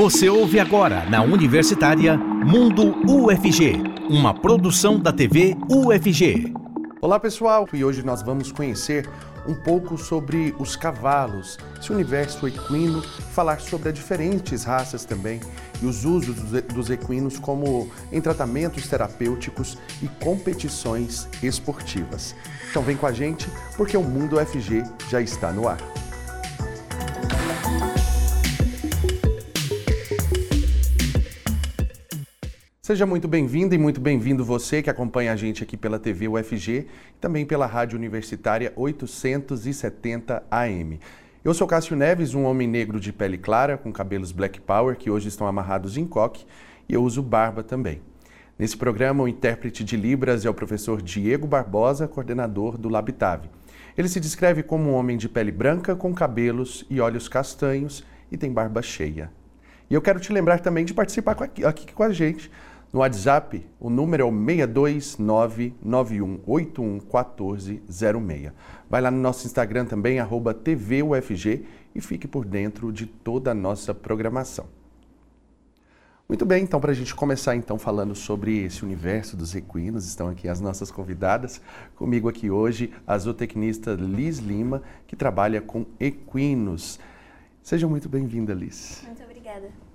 Você ouve agora na Universitária Mundo UFG, uma produção da TV UFG. Olá pessoal, e hoje nós vamos conhecer um pouco sobre os cavalos, esse universo equino, falar sobre as diferentes raças também e os usos dos equinos como em tratamentos terapêuticos e competições esportivas. Então vem com a gente, porque o Mundo UFG já está no ar. Seja muito bem-vindo e muito bem-vindo você que acompanha a gente aqui pela TV UFG e também pela Rádio Universitária 870 AM. Eu sou Cássio Neves, um homem negro de pele clara, com cabelos black power, que hoje estão amarrados em coque, e eu uso barba também. Nesse programa, o intérprete de Libras é o professor Diego Barbosa, coordenador do Labitave. Ele se descreve como um homem de pele branca, com cabelos e olhos castanhos e tem barba cheia. E eu quero te lembrar também de participar aqui, aqui com a gente no WhatsApp, o número é o 62991811406. Vai lá no nosso Instagram também, TVUFG, e fique por dentro de toda a nossa programação. Muito bem, então para a gente começar então falando sobre esse universo dos equinos, estão aqui as nossas convidadas. Comigo aqui hoje a zootecnista Liz Lima, que trabalha com equinos. Seja muito bem-vinda, Liz. Muito obrigada.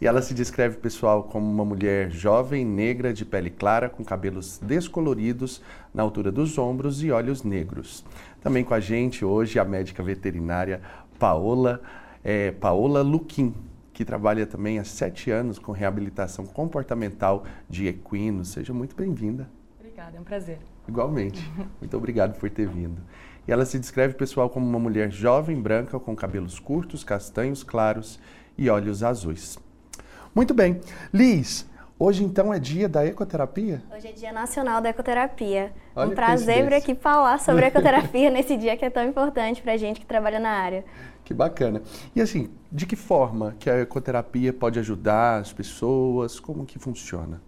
E ela se descreve, pessoal, como uma mulher jovem, negra, de pele clara, com cabelos descoloridos na altura dos ombros e olhos negros. Também com a gente hoje a médica veterinária Paola, é, Paola Luquim, que trabalha também há sete anos com reabilitação comportamental de equinos. Seja muito bem-vinda. Obrigada, é um prazer. Igualmente. muito obrigado por ter vindo. E ela se descreve, pessoal, como uma mulher jovem, branca, com cabelos curtos, castanhos claros e olhos azuis. Muito bem. Liz, hoje então é dia da ecoterapia? Hoje é dia nacional da ecoterapia. Olha um prazer vir aqui falar sobre ecoterapia nesse dia que é tão importante para a gente que trabalha na área. Que bacana. E assim, de que forma que a ecoterapia pode ajudar as pessoas? Como que funciona?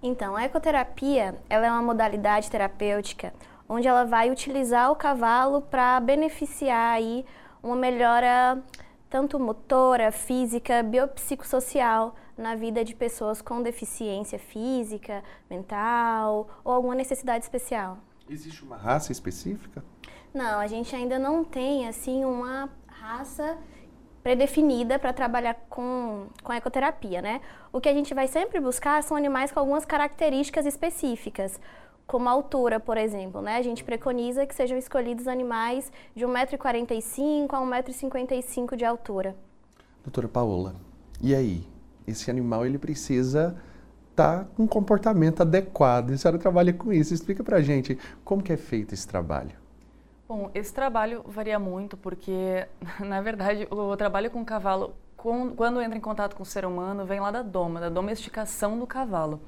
Então, a ecoterapia ela é uma modalidade terapêutica onde ela vai utilizar o cavalo para beneficiar aí uma melhora tanto motora, física, biopsicossocial na vida de pessoas com deficiência física, mental ou alguma necessidade especial. Existe uma raça específica? Não, a gente ainda não tem assim uma raça predefinida para trabalhar com, com ecoterapia, né? O que a gente vai sempre buscar são animais com algumas características específicas como a altura, por exemplo. Né? A gente preconiza que sejam escolhidos animais de 1,45m a 1,55m de altura. Doutora Paola, e aí? Esse animal ele precisa estar tá com um comportamento adequado. A senhora trabalha com isso. Explica pra gente como que é feito esse trabalho. Bom, esse trabalho varia muito porque, na verdade, o trabalho com o cavalo, quando entra em contato com o ser humano, vem lá da doma, da domesticação do cavalo.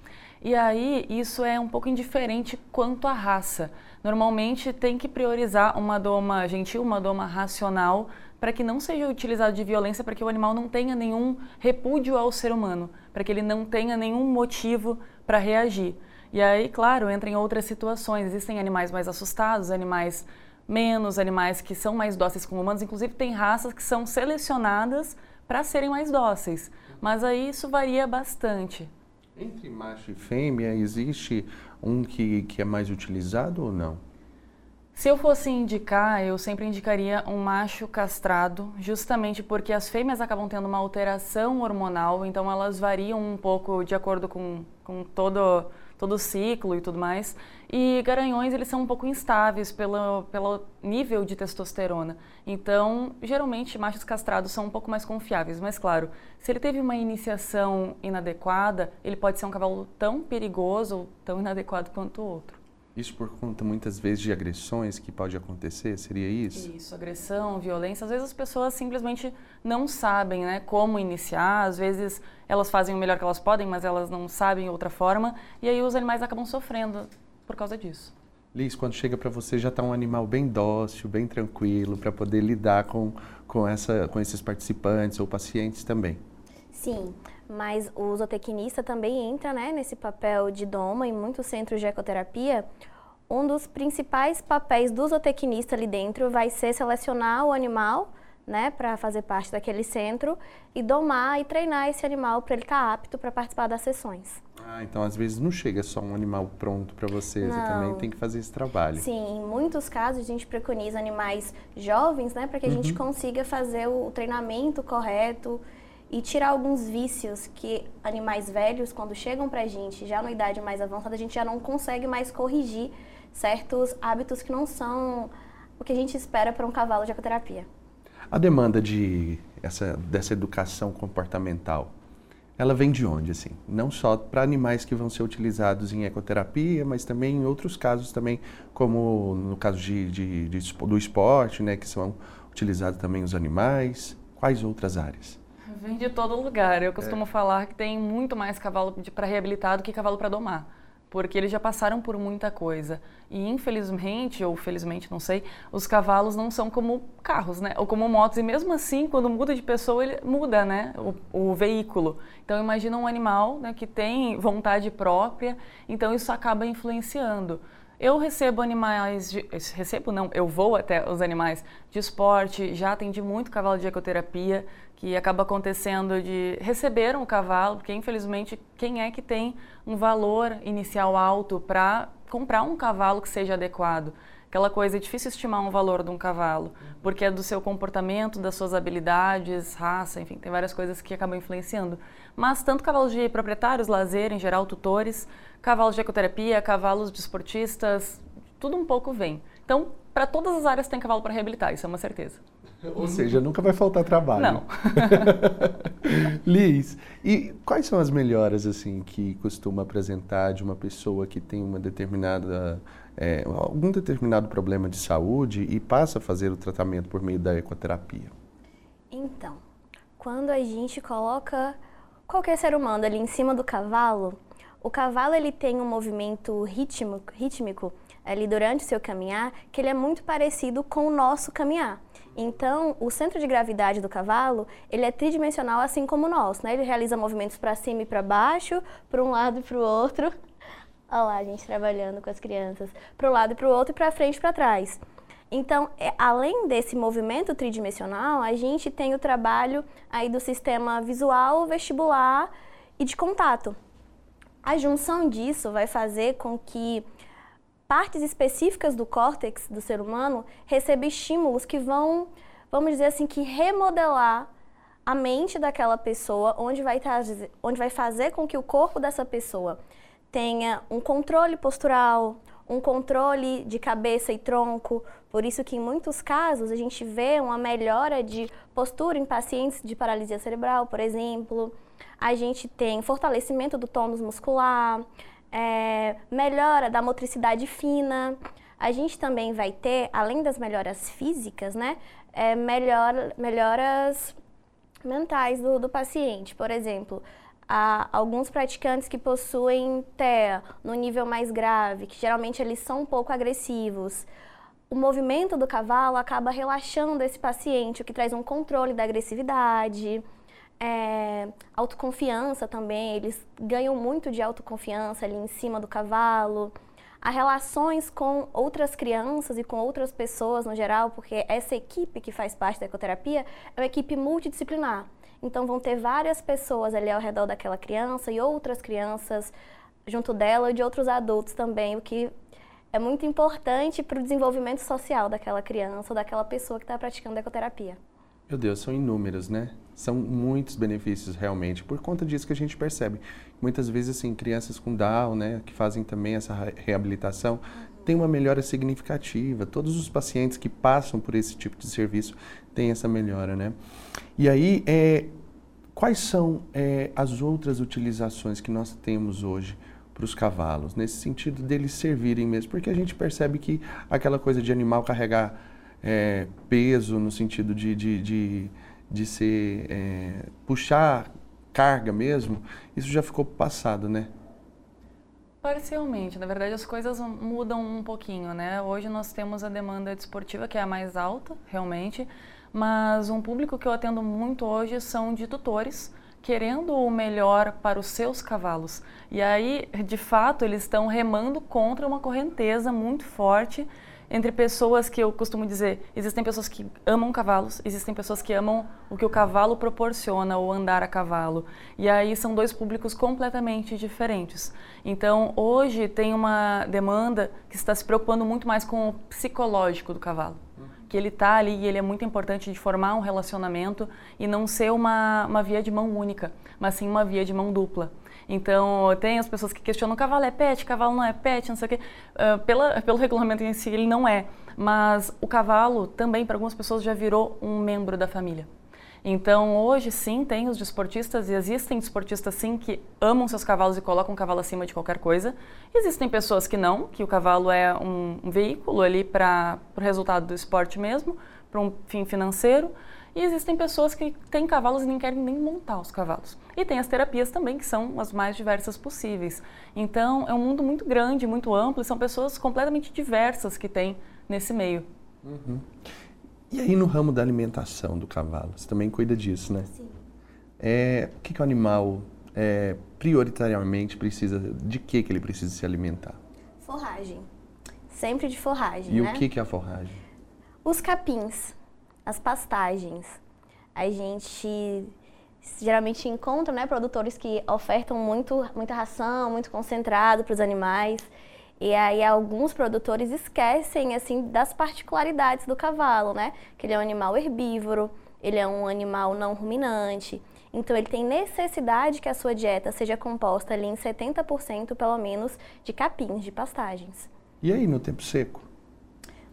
E aí isso é um pouco indiferente quanto à raça. Normalmente tem que priorizar uma doma gentil, uma doma racional, para que não seja utilizado de violência, para que o animal não tenha nenhum repúdio ao ser humano, para que ele não tenha nenhum motivo para reagir. E aí, claro, entra em outras situações. Existem animais mais assustados, animais menos, animais que são mais dóceis com humanos. Inclusive, tem raças que são selecionadas para serem mais dóceis. Mas aí isso varia bastante. Entre macho e fêmea, existe um que, que é mais utilizado ou não? Se eu fosse indicar, eu sempre indicaria um macho castrado, justamente porque as fêmeas acabam tendo uma alteração hormonal, então elas variam um pouco de acordo com, com todo todo o ciclo e tudo mais. E garanhões, eles são um pouco instáveis pelo, pelo nível de testosterona. Então, geralmente, machos castrados são um pouco mais confiáveis. Mas, claro, se ele teve uma iniciação inadequada, ele pode ser um cavalo tão perigoso ou tão inadequado quanto o outro. Isso por conta muitas vezes de agressões que pode acontecer, seria isso? Isso, agressão, violência. Às vezes as pessoas simplesmente não sabem né, como iniciar, às vezes elas fazem o melhor que elas podem, mas elas não sabem outra forma, e aí os animais acabam sofrendo por causa disso. Liz, quando chega para você já está um animal bem dócil, bem tranquilo, para poder lidar com, com, essa, com esses participantes ou pacientes também. Sim, mas o zootecnista também entra né, nesse papel de doma em muitos centros de ecoterapia. Um dos principais papéis do zootecnista ali dentro vai ser selecionar o animal né, para fazer parte daquele centro e domar e treinar esse animal para ele estar tá apto para participar das sessões. Ah, então às vezes não chega só um animal pronto para você, não. você também tem que fazer esse trabalho. Sim, em muitos casos a gente preconiza animais jovens, né, para que a uhum. gente consiga fazer o treinamento correto e tirar alguns vícios que animais velhos, quando chegam para a gente, já na idade mais avançada, a gente já não consegue mais corrigir certos hábitos que não são o que a gente espera para um cavalo de ecoterapia. A demanda de essa, dessa educação comportamental, ela vem de onde, assim? Não só para animais que vão ser utilizados em ecoterapia, mas também em outros casos também, como no caso de, de, de do esporte, né, que são utilizados também os animais. Quais outras áreas? Vem de todo lugar. Eu costumo é. falar que tem muito mais cavalo para reabilitar do que cavalo para domar porque eles já passaram por muita coisa. E infelizmente, ou felizmente, não sei, os cavalos não são como carros, né? Ou como motos. E mesmo assim, quando muda de pessoa, ele muda, né? O, o veículo. Então, imagina um animal né, que tem vontade própria, então isso acaba influenciando. Eu recebo animais, de, recebo não, eu vou até os animais de esporte, já atendi muito cavalo de ecoterapia, que acaba acontecendo de receber um cavalo, porque infelizmente quem é que tem um valor inicial alto para comprar um cavalo que seja adequado? Aquela coisa, é difícil estimar um valor de um cavalo, porque é do seu comportamento, das suas habilidades, raça, enfim, tem várias coisas que acabam influenciando. Mas tanto cavalos de proprietários, lazer, em geral, tutores, cavalos de ecoterapia, cavalos de esportistas, tudo um pouco vem. Então, para todas as áreas tem cavalo para reabilitar, isso é uma certeza. Ou seja, nunca vai faltar trabalho. Não. Liz, e quais são as melhoras assim que costuma apresentar de uma pessoa que tem uma determinada é, algum determinado problema de saúde e passa a fazer o tratamento por meio da ecoterapia? Então, quando a gente coloca qualquer ser humano ali em cima do cavalo, o cavalo ele tem um movimento rítmico, rítmico ali durante o seu caminhar que ele é muito parecido com o nosso caminhar. Então, o centro de gravidade do cavalo, ele é tridimensional assim como o nosso, né? Ele realiza movimentos para cima e para baixo, para um lado e para o outro. Olha lá, a gente trabalhando com as crianças. Para um lado e para o outro e para frente e para trás. Então, é, além desse movimento tridimensional, a gente tem o trabalho aí do sistema visual, vestibular e de contato. A junção disso vai fazer com que partes específicas do córtex do ser humano recebam estímulos que vão, vamos dizer assim, que remodelar a mente daquela pessoa, onde vai, onde vai fazer com que o corpo dessa pessoa tenha um controle postural, um controle de cabeça e tronco. Por isso que em muitos casos a gente vê uma melhora de postura em pacientes de paralisia cerebral, por exemplo. A gente tem fortalecimento do tônus muscular, é, melhora da motricidade fina. A gente também vai ter, além das melhoras físicas, né, é, melhor, melhoras mentais do, do paciente. Por exemplo, há alguns praticantes que possuem TEA no nível mais grave, que geralmente eles são um pouco agressivos. O movimento do cavalo acaba relaxando esse paciente, o que traz um controle da agressividade é, autoconfiança também, eles ganham muito de autoconfiança ali em cima do cavalo. Há relações com outras crianças e com outras pessoas no geral, porque essa equipe que faz parte da ecoterapia é uma equipe multidisciplinar. Então vão ter várias pessoas ali ao redor daquela criança e outras crianças junto dela e de outros adultos também, o que é muito importante para o desenvolvimento social daquela criança ou daquela pessoa que está praticando ecoterapia. Meu Deus, são inúmeros, né? São muitos benefícios realmente, por conta disso que a gente percebe. Muitas vezes, assim, crianças com Down, né, que fazem também essa reabilitação, têm uma melhora significativa. Todos os pacientes que passam por esse tipo de serviço têm essa melhora, né? E aí, é, quais são é, as outras utilizações que nós temos hoje para os cavalos, nesse sentido deles servirem mesmo? Porque a gente percebe que aquela coisa de animal carregar é, peso no sentido de, de, de, de ser é, puxar carga mesmo, isso já ficou passado, né? Parcialmente, na verdade as coisas mudam um pouquinho, né? Hoje nós temos a demanda desportiva que é a mais alta, realmente, mas um público que eu atendo muito hoje são de tutores querendo o melhor para os seus cavalos. E aí, de fato, eles estão remando contra uma correnteza muito forte entre pessoas que eu costumo dizer, existem pessoas que amam cavalos, existem pessoas que amam o que o cavalo proporciona, ou andar a cavalo. E aí são dois públicos completamente diferentes. Então, hoje tem uma demanda que está se preocupando muito mais com o psicológico do cavalo. Que ele está ali e ele é muito importante de formar um relacionamento e não ser uma, uma via de mão única, mas sim uma via de mão dupla. Então, tem as pessoas que questionam, cavalo é pet, cavalo não é pet, não sei o quê. Uh, pela, pelo regulamento em si, ele não é. Mas o cavalo também, para algumas pessoas, já virou um membro da família. Então, hoje sim, tem os desportistas e existem desportistas sim que amam seus cavalos e colocam o cavalo acima de qualquer coisa. Existem pessoas que não, que o cavalo é um, um veículo ali para o resultado do esporte mesmo, para um fim financeiro. E existem pessoas que têm cavalos e nem querem nem montar os cavalos. E tem as terapias também, que são as mais diversas possíveis. Então, é um mundo muito grande, muito amplo, e são pessoas completamente diversas que tem nesse meio. Uhum. E aí, no ramo da alimentação do cavalo, você também cuida disso, né? Sim. É, o que, que o animal é, prioritariamente precisa, de que, que ele precisa se alimentar? Forragem. Sempre de forragem, E né? o que, que é a forragem? Os capins, as pastagens. A gente geralmente encontra né, produtores que ofertam muito, muita ração, muito concentrado para os animais. E aí alguns produtores esquecem assim das particularidades do cavalo, né? Que ele é um animal herbívoro, ele é um animal não ruminante. Então ele tem necessidade que a sua dieta seja composta ali em 70% pelo menos de capins, de pastagens. E aí, no tempo seco?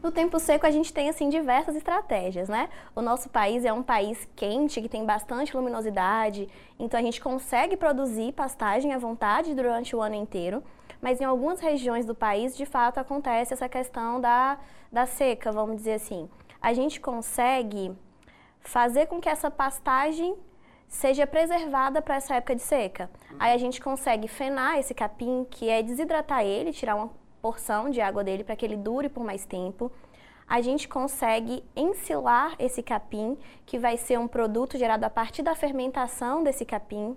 No tempo seco a gente tem assim diversas estratégias, né? O nosso país é um país quente que tem bastante luminosidade, então a gente consegue produzir pastagem à vontade durante o ano inteiro, mas em algumas regiões do país de fato acontece essa questão da, da seca, vamos dizer assim. A gente consegue fazer com que essa pastagem seja preservada para essa época de seca. Aí a gente consegue fenar esse capim, que é desidratar ele, tirar uma porção de água dele para que ele dure por mais tempo. A gente consegue ensilar esse capim, que vai ser um produto gerado a partir da fermentação desse capim.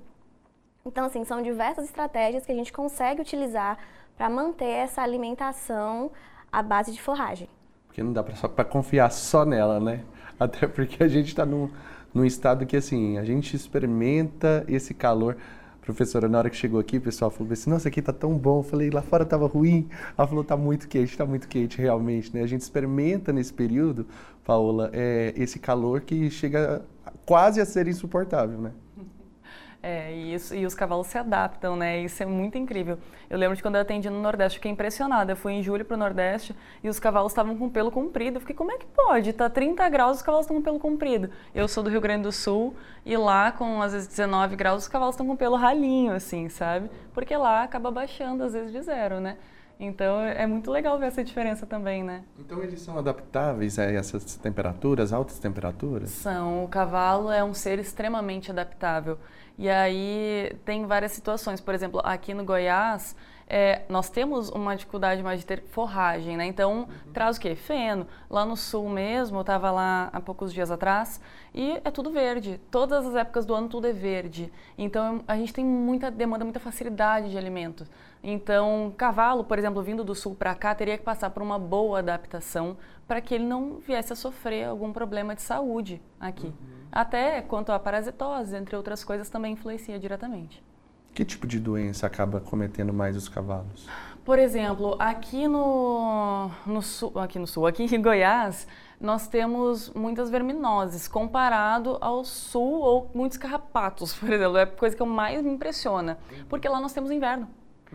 Então, assim, são diversas estratégias que a gente consegue utilizar para manter essa alimentação à base de forragem. Porque não dá para confiar só nela, né? Até porque a gente está num, num estado que, assim, a gente experimenta esse calor. Professora, na hora que chegou aqui, o pessoal falou assim, nossa, aqui tá tão bom. Eu falei, lá fora tava ruim. Ela falou, tá muito quente, tá muito quente, realmente, né? A gente experimenta nesse período, Paola, é, esse calor que chega quase a ser insuportável, né? É, e, isso, e os cavalos se adaptam, né? Isso é muito incrível. Eu lembro de quando eu atendi no Nordeste, fiquei impressionada. Eu fui em julho para o Nordeste e os cavalos estavam com pelo comprido. Eu fiquei, como é que pode? Tá 30 graus, os cavalos estão com pelo comprido. Eu sou do Rio Grande do Sul e lá, com às vezes 19 graus, os cavalos estão com pelo ralinho, assim, sabe? Porque lá acaba baixando, às vezes, de zero, né? Então é muito legal ver essa diferença também, né? Então eles são adaptáveis a essas temperaturas, altas temperaturas? São. O cavalo é um ser extremamente adaptável. E aí tem várias situações. Por exemplo, aqui no Goiás, é, nós temos uma dificuldade mais de ter forragem, né? Então, uhum. traz o quê? Feno. Lá no sul mesmo, eu estava lá há poucos dias atrás, e é tudo verde. Todas as épocas do ano tudo é verde. Então, a gente tem muita demanda, muita facilidade de alimentos. Então, cavalo, por exemplo, vindo do sul para cá, teria que passar por uma boa adaptação para que ele não viesse a sofrer algum problema de saúde aqui. Uhum. Até quanto à parasitose, entre outras coisas, também influencia diretamente. Que tipo de doença acaba cometendo mais os cavalos? Por exemplo, aqui no, no sul, aqui no sul, aqui em Goiás, nós temos muitas verminoses comparado ao sul ou muitos carrapatos, por exemplo. É a coisa que mais me impressiona, porque lá nós temos inverno.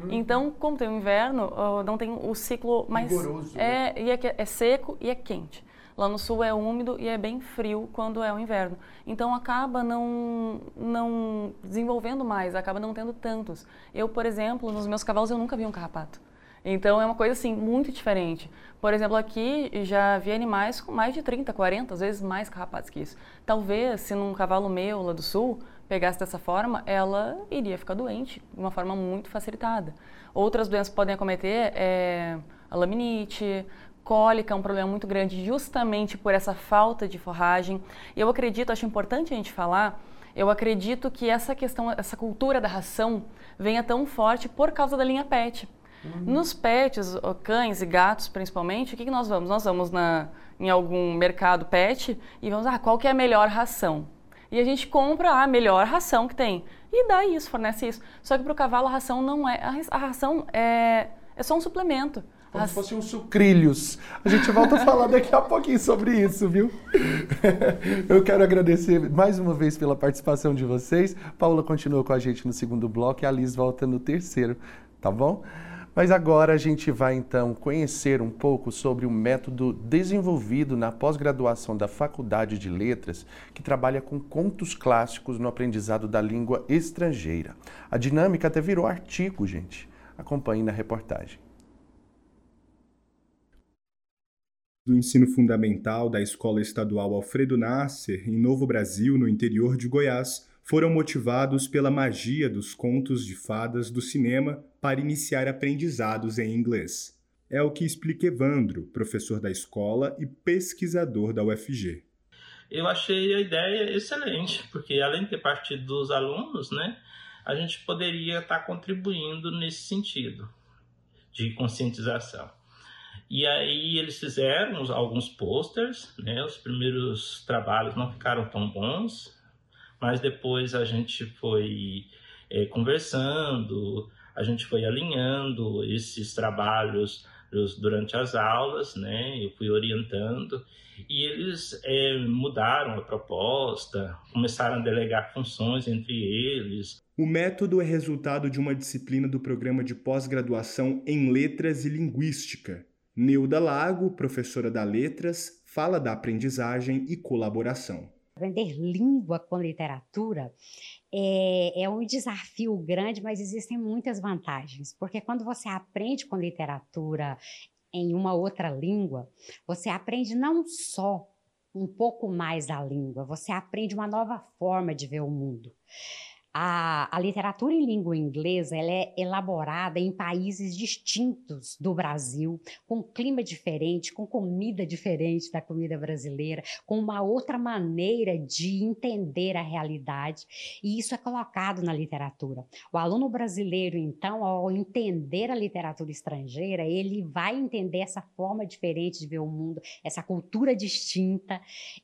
Uhum. Então, como tem o inverno, não tem o ciclo mais é, né? e é, é seco e é quente. Lá no sul é úmido e é bem frio quando é o inverno. Então acaba não, não desenvolvendo mais, acaba não tendo tantos. Eu, por exemplo, nos meus cavalos eu nunca vi um carrapato. Então é uma coisa assim muito diferente. Por exemplo, aqui já vi animais com mais de 30, 40, às vezes mais carrapatos que isso. Talvez se num cavalo meu lá do sul pegasse dessa forma, ela iria ficar doente de uma forma muito facilitada. Outras doenças que podem acometer é a laminite, cólica é um problema muito grande justamente por essa falta de forragem. E eu acredito, acho importante a gente falar, eu acredito que essa questão, essa cultura da ração venha tão forte por causa da linha PET. Uhum. Nos pets, cães e gatos principalmente, o que, que nós vamos? Nós vamos na, em algum mercado pet e vamos, ah, qual que é a melhor ração? E a gente compra a melhor ração que tem. E dá isso, fornece isso. Só que para o cavalo a ração não é. A ração é, é só um suplemento. Como se fossem uns sucrilhos. A gente volta a falar daqui a pouquinho sobre isso, viu? Eu quero agradecer mais uma vez pela participação de vocês. Paula continua com a gente no segundo bloco e a Liz volta no terceiro, tá bom? Mas agora a gente vai então conhecer um pouco sobre o método desenvolvido na pós-graduação da Faculdade de Letras, que trabalha com contos clássicos no aprendizado da língua estrangeira. A dinâmica até virou artigo, gente. Acompanhe na reportagem. do ensino fundamental da Escola Estadual Alfredo Nasser, em Novo Brasil, no interior de Goiás, foram motivados pela magia dos contos de fadas do cinema para iniciar aprendizados em inglês. É o que explica Evandro, professor da escola e pesquisador da UFG. Eu achei a ideia excelente, porque além de ter partido dos alunos, né, a gente poderia estar contribuindo nesse sentido de conscientização. E aí eles fizeram alguns posters, né? Os primeiros trabalhos não ficaram tão bons, mas depois a gente foi é, conversando, a gente foi alinhando esses trabalhos durante as aulas, né? Eu fui orientando e eles é, mudaram a proposta, começaram a delegar funções entre eles. O método é resultado de uma disciplina do programa de pós-graduação em Letras e Linguística, Neuda Lago, professora da Letras, fala da aprendizagem e colaboração. Aprender língua com literatura é, é, um desafio grande, mas existem muitas vantagens, porque quando você aprende com literatura em uma outra língua, você aprende não só um pouco mais da língua, você aprende uma nova forma de ver o mundo. A, a, literatura em língua inglesa ela é elaborada em países distintos do Brasil, com clima diferente, com comida diferente da comida brasileira, com uma outra maneira de entender a realidade, e isso é colocado na literatura. O aluno brasileiro, então, ao entender a literatura estrangeira, ele vai entender essa forma diferente de ver o mundo, essa cultura distinta,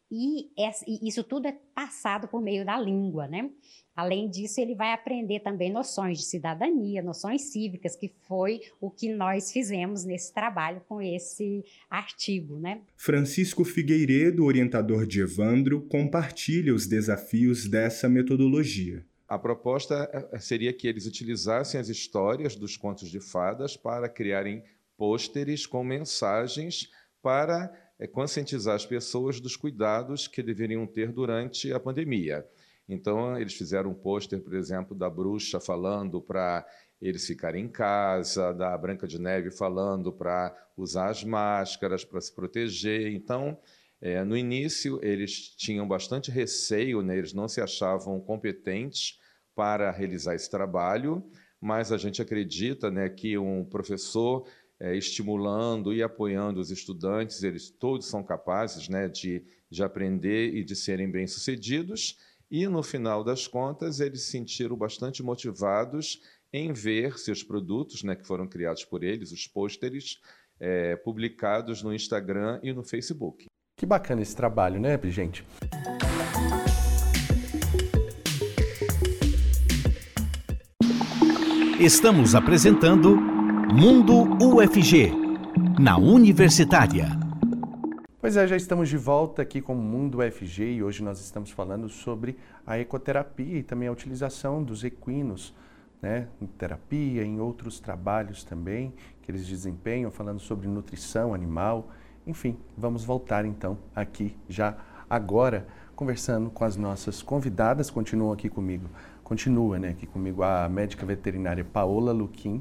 e, essa, e isso tudo é passado por meio da língua, né? Além disso, ele vai aprender também noções de cidadania, noções cívicas, que foi o que nós fizemos nesse trabalho com esse artigo, né? Francisco Figueiredo, orientador de Evandro, compartilha os desafios dessa metodologia. A proposta eh, seria que eles utilizassem as histórias dos contos de fadas para criarem pôsteres com mensagens para é, conscientizar as pessoas dos cuidados que deveriam ter durante a pandemia. Então, eles fizeram um pôster, por exemplo, da bruxa falando para eles ficarem em casa, da Branca de Neve falando para usar as máscaras, para se proteger. Então, é, no início, eles tinham bastante receio, né? eles não se achavam competentes para realizar esse trabalho, mas a gente acredita né, que um professor é, estimulando e apoiando os estudantes, eles todos são capazes né, de, de aprender e de serem bem-sucedidos. E, no final das contas, eles se sentiram bastante motivados em ver seus produtos, né, que foram criados por eles, os pôsteres, é, publicados no Instagram e no Facebook. Que bacana esse trabalho, né, gente? Estamos apresentando Mundo UFG, na Universitária. Pois é, já estamos de volta aqui com o Mundo UFG e hoje nós estamos falando sobre a ecoterapia e também a utilização dos equinos, né, em terapia, em outros trabalhos também que eles desempenham, falando sobre nutrição animal. Enfim, vamos voltar então aqui já agora conversando com as nossas convidadas, continuam aqui comigo, continua né, aqui comigo a médica veterinária Paola Luquim,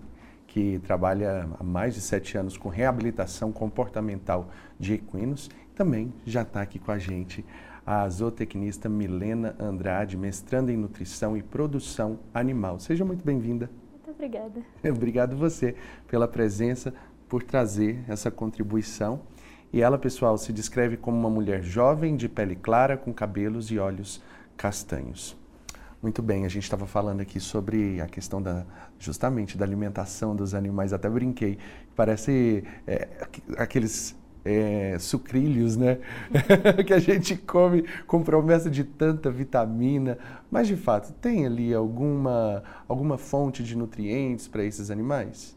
que trabalha há mais de sete anos com reabilitação comportamental de equinos. Também já está aqui com a gente a zootecnista Milena Andrade, mestranda em nutrição e produção animal. Seja muito bem-vinda. Muito obrigada. Obrigado você pela presença, por trazer essa contribuição. E ela, pessoal, se descreve como uma mulher jovem, de pele clara, com cabelos e olhos castanhos. Muito bem, a gente estava falando aqui sobre a questão da justamente da alimentação dos animais, até brinquei. Parece é, aqueles é, sucrilhos, né? que a gente come com promessa de tanta vitamina. Mas de fato, tem ali alguma, alguma fonte de nutrientes para esses animais?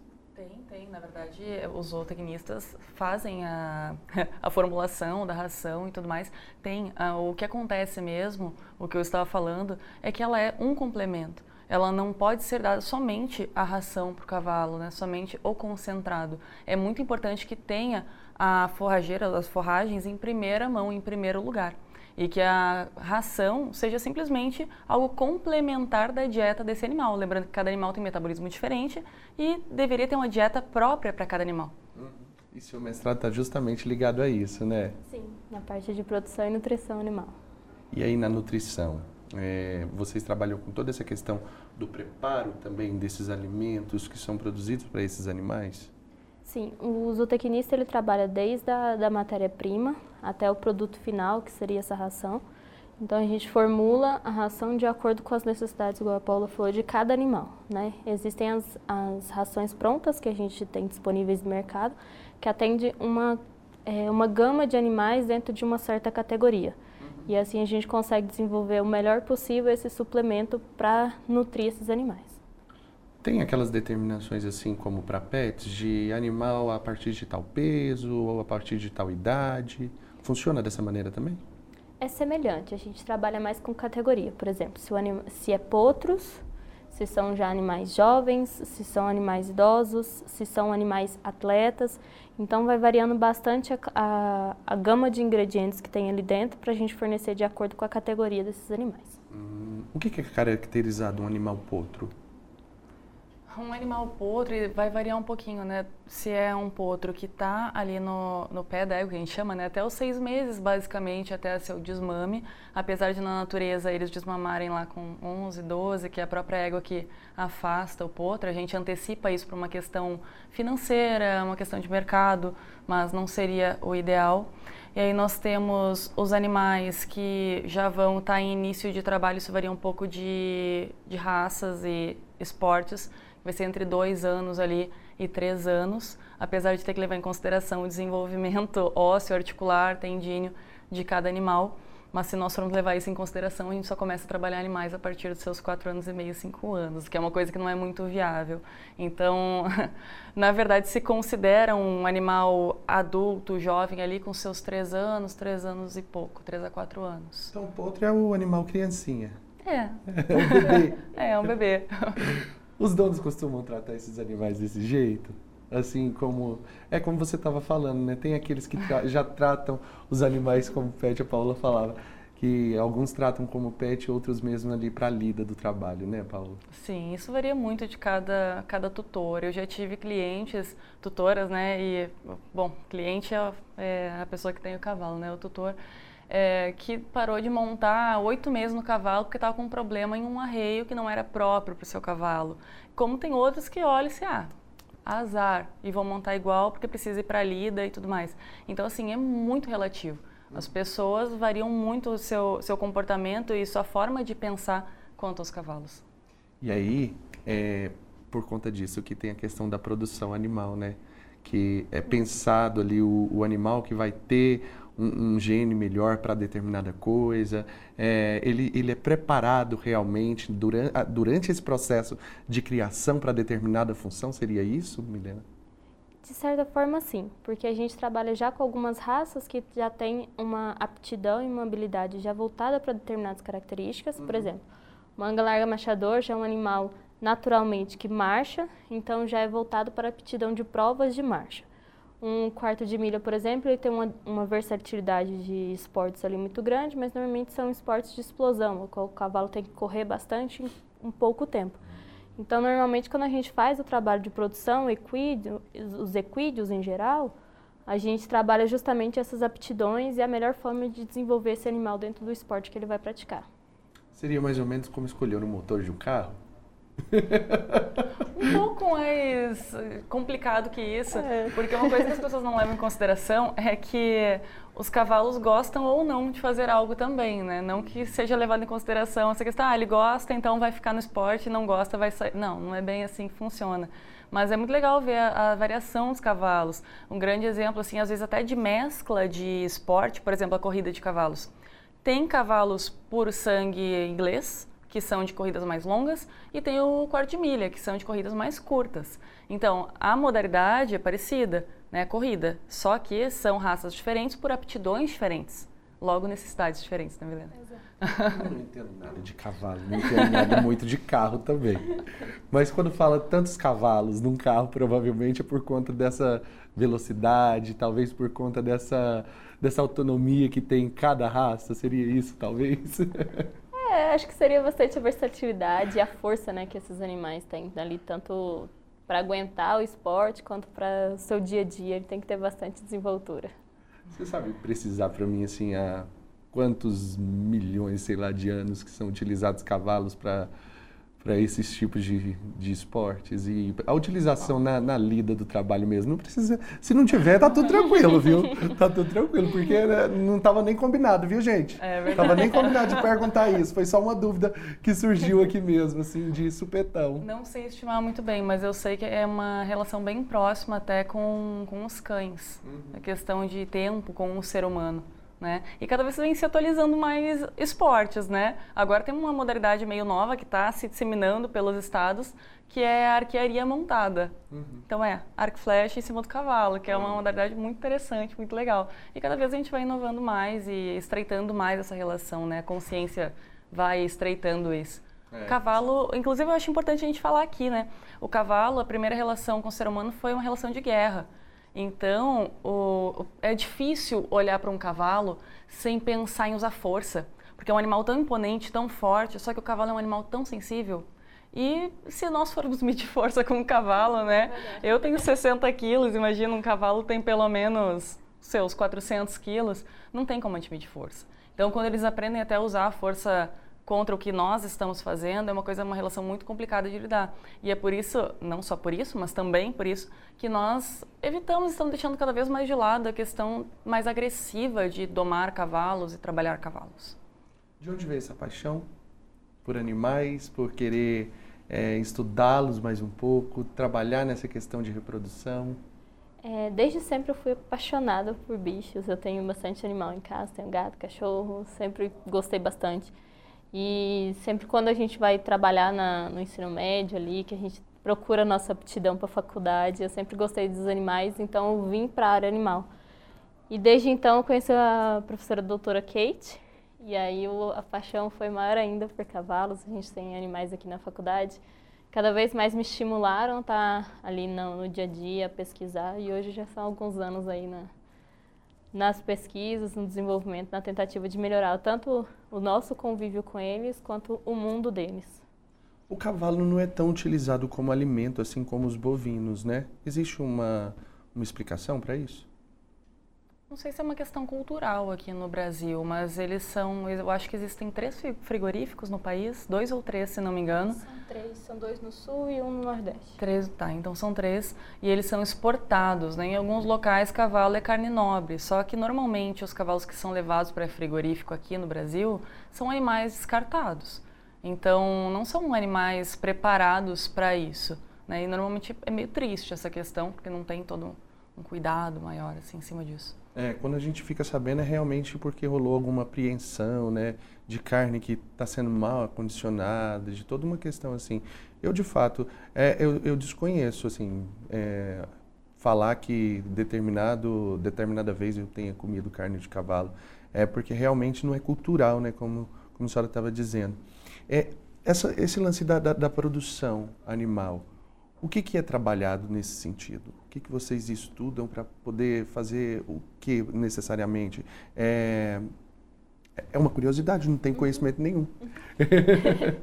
Na verdade, os zootecnistas fazem a, a formulação da ração e tudo mais. Tem. Ah, o que acontece mesmo, o que eu estava falando, é que ela é um complemento ela não pode ser dada somente a ração para o cavalo, né? somente o concentrado. É muito importante que tenha a forrageira, as forragens em primeira mão, em primeiro lugar. E que a ração seja simplesmente algo complementar da dieta desse animal. Lembrando que cada animal tem um metabolismo diferente e deveria ter uma dieta própria para cada animal. Uhum. E seu mestrado está justamente ligado a isso, né? Sim, na parte de produção e nutrição animal. E aí na nutrição, é, vocês trabalham com toda essa questão do preparo também desses alimentos que são produzidos para esses animais? Sim, o zootecnista ele trabalha desde a da matéria-prima até o produto final, que seria essa ração. Então a gente formula a ração de acordo com as necessidades, igual a Paula falou, de cada animal. Né? Existem as, as rações prontas que a gente tem disponíveis no mercado, que atende uma, é, uma gama de animais dentro de uma certa categoria. E assim a gente consegue desenvolver o melhor possível esse suplemento para nutrir esses animais. Tem aquelas determinações assim como para pets de animal a partir de tal peso ou a partir de tal idade? Funciona dessa maneira também? É semelhante, a gente trabalha mais com categoria. Por exemplo, se, o anim... se é potros, se são já animais jovens, se são animais idosos, se são animais atletas. Então vai variando bastante a, a, a gama de ingredientes que tem ali dentro para a gente fornecer de acordo com a categoria desses animais. Hum, o que é caracterizado um animal potro? Um animal potro vai variar um pouquinho, né? Se é um potro que está ali no, no pé da égua, que a gente chama, né? Até os seis meses, basicamente, até seu desmame. Apesar de na natureza eles desmamarem lá com 11, 12, que é a própria égua que afasta o potro, a gente antecipa isso para uma questão financeira, uma questão de mercado, mas não seria o ideal. E aí nós temos os animais que já vão estar tá em início de trabalho, isso varia um pouco de, de raças e esportes vai ser entre dois anos ali e três anos, apesar de ter que levar em consideração o desenvolvimento ósseo, articular, tendíneo de cada animal. Mas se nós formos levar isso em consideração, a gente só começa a trabalhar animais a partir dos seus quatro anos e meio, cinco anos, que é uma coisa que não é muito viável. Então, na verdade, se considera um animal adulto, jovem ali com seus três anos, três anos e pouco, três a quatro anos. Então, o outro é o animal criancinha. É. É um bebê. é, um bebê. Os donos costumam tratar esses animais desse jeito? Assim como. É como você estava falando, né? Tem aqueles que tra já tratam os animais como pet, a Paula falava. Que alguns tratam como pet, outros mesmo ali para a lida do trabalho, né, Paula? Sim, isso varia muito de cada, cada tutor. Eu já tive clientes, tutoras, né? E, bom, cliente é, é a pessoa que tem o cavalo, né? O tutor é, que parou de montar oito meses no cavalo porque estava com um problema em um arreio que não era próprio para o seu cavalo. Como tem outros que olham e se, ah, azar, e vão montar igual porque precisa ir para a lida e tudo mais. Então, assim, é muito relativo. As pessoas variam muito o seu, seu comportamento e sua forma de pensar quanto aos cavalos. E aí, é, por conta disso, que tem a questão da produção animal, né? Que é pensado ali o, o animal que vai ter um, um gene melhor para determinada coisa, é, ele, ele é preparado realmente durante, durante esse processo de criação para determinada função? Seria isso, Milena? De certa forma, sim, porque a gente trabalha já com algumas raças que já têm uma aptidão e uma habilidade já voltada para determinadas características. Uhum. Por exemplo, o manga larga machador já é um animal naturalmente que marcha, então já é voltado para a aptidão de provas de marcha. Um quarto de milha, por exemplo, ele tem uma, uma versatilidade de esportes ali muito grande, mas normalmente são esportes de explosão, o cavalo tem que correr bastante em um pouco tempo. Então, normalmente, quando a gente faz o trabalho de produção, equídeo, os equídeos em geral, a gente trabalha justamente essas aptidões e a melhor forma de desenvolver esse animal dentro do esporte que ele vai praticar. Seria mais ou menos como escolher o motor de um carro? um pouco mais complicado que isso, é. porque uma coisa que as pessoas não levam em consideração é que os cavalos gostam ou não de fazer algo também, né? Não que seja levado em consideração essa questão, ah, ele gosta, então vai ficar no esporte, não gosta, vai sair. Não, não é bem assim que funciona. Mas é muito legal ver a, a, variação dos cavalos. Um grande exemplo, assim, às vezes até de mescla de esporte, por exemplo, a corrida de cavalos. Tem cavalos por sangue inglês, que são de corridas mais longas, e tem o quarto de milha, que são de corridas mais curtas. Então, a modalidade é parecida, né, corrida, só que são raças diferentes por aptidões diferentes, logo necessidades diferentes, né, Milena? Eu não entendo nada de cavalo, não entendo nada muito de carro também. Mas quando fala tantos cavalos num carro, provavelmente é por conta dessa velocidade, talvez por conta dessa, dessa autonomia que tem cada raça, seria isso, talvez? É, acho que seria bastante a versatilidade e a força né, que esses animais têm ali, tanto para aguentar o esporte quanto para o seu dia a dia. Ele tem que ter bastante desenvoltura. Você sabe precisar para mim assim a quantos milhões, sei lá, de anos que são utilizados cavalos para para esses tipos de, de esportes e a utilização na, na, lida do trabalho mesmo. Não precisa. Se não tiver, tá tudo tranquilo, viu? Tá tudo tranquilo, porque né, não tava nem combinado, viu, gente? É verdade. Tava nem combinado de perguntar isso. Foi só uma dúvida que surgiu aqui mesmo, assim, de supetão. Não sei estimar muito bem, mas eu sei que é uma relação bem próxima até com, com os cães. Uhum. A questão de tempo com o ser humano. Né? E cada vez vem se atualizando mais esportes, né? Agora tem uma modalidade meio nova que está se disseminando pelos estados, que é a arquearia montada. Uhum. Então é arco flecha em cima do cavalo, que é uma modalidade muito interessante, muito legal. E cada vez a gente vai inovando mais e estreitando mais essa relação, né? A consciência vai estreitando isso. É. Cavalo, inclusive eu acho importante a gente falar aqui, né? O cavalo, a primeira relação com o ser humano foi uma relação de guerra. Então, o, é difícil olhar para um cavalo sem pensar em usar força, porque é um animal tão imponente, tão forte, só que o cavalo é um animal tão sensível. E se nós formos medir força com um cavalo, né? Eu tenho 60 quilos, imagina um cavalo tem pelo menos seus 400 quilos, não tem como a gente medir força. Então, quando eles aprendem até a usar a força contra o que nós estamos fazendo é uma coisa, uma relação muito complicada de lidar. E é por isso, não só por isso, mas também por isso, que nós evitamos, estamos deixando cada vez mais de lado a questão mais agressiva de domar cavalos e trabalhar cavalos. De onde veio essa paixão por animais, por querer é, estudá-los mais um pouco, trabalhar nessa questão de reprodução? É, desde sempre eu fui apaixonada por bichos. Eu tenho bastante animal em casa, tenho gato, cachorro, sempre gostei bastante. E sempre quando a gente vai trabalhar na, no ensino médio ali, que a gente procura nossa aptidão para a faculdade, eu sempre gostei dos animais, então eu vim para a área animal. E desde então eu conheci a professora doutora Kate, e aí a paixão foi maior ainda por cavalos, a gente tem animais aqui na faculdade. Cada vez mais me estimularam a estar tá ali no, no dia a dia, a pesquisar, e hoje já são alguns anos aí na, nas pesquisas, no desenvolvimento, na tentativa de melhorar tanto o nosso convívio com eles quanto o mundo deles. O cavalo não é tão utilizado como alimento assim como os bovinos, né? Existe uma, uma explicação para isso? Não sei se é uma questão cultural aqui no Brasil, mas eles são. Eu acho que existem três frigoríficos no país, dois ou três, se não me engano. São três, são dois no sul e um no nordeste. Três, tá, então são três. E eles são exportados, né? Em alguns locais, cavalo é carne nobre. Só que normalmente os cavalos que são levados para frigorífico aqui no Brasil são animais descartados. Então não são animais preparados para isso. Né? E normalmente é meio triste essa questão, porque não tem todo um cuidado maior assim, em cima disso. É, quando a gente fica sabendo é realmente porque rolou alguma apreensão, né, de carne que está sendo mal acondicionada, de toda uma questão assim. Eu de fato, é, eu, eu, desconheço assim, é, falar que determinado determinada vez eu tenha comido carne de cavalo, é porque realmente não é cultural, né, como como a senhora estava dizendo. É essa, esse lance da, da, da produção animal. O que, que é trabalhado nesse sentido? O que, que vocês estudam para poder fazer o que necessariamente? É, é uma curiosidade, não tem conhecimento nenhum.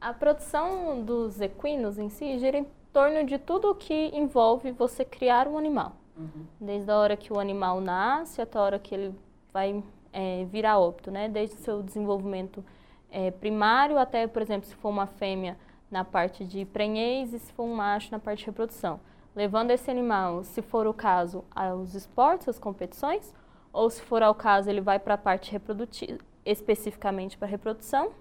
A produção dos equinos em si gira em torno de tudo o que envolve você criar um animal. Uhum. Desde a hora que o animal nasce até a hora que ele vai é, virar óbito, né? Desde o seu desenvolvimento é, primário até, por exemplo, se for uma fêmea, na parte de prenhez e se for um macho na parte de reprodução. Levando esse animal, se for o caso, aos esportes, às competições, ou se for ao caso, ele vai para a parte reprodutiva, especificamente para reprodução,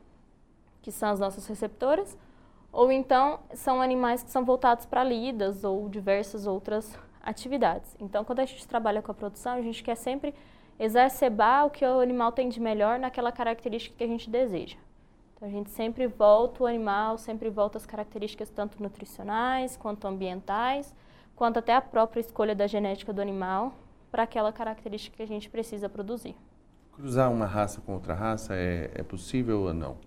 que são as nossas receptoras, ou então são animais que são voltados para lidas ou diversas outras atividades. Então, quando a gente trabalha com a produção, a gente quer sempre exacerbar o que o animal tem de melhor naquela característica que a gente deseja. Então, a gente sempre volta o animal, sempre volta as características tanto nutricionais quanto ambientais, quanto até a própria escolha da genética do animal para aquela característica que a gente precisa produzir. Cruzar uma raça com outra raça é, é possível ou não?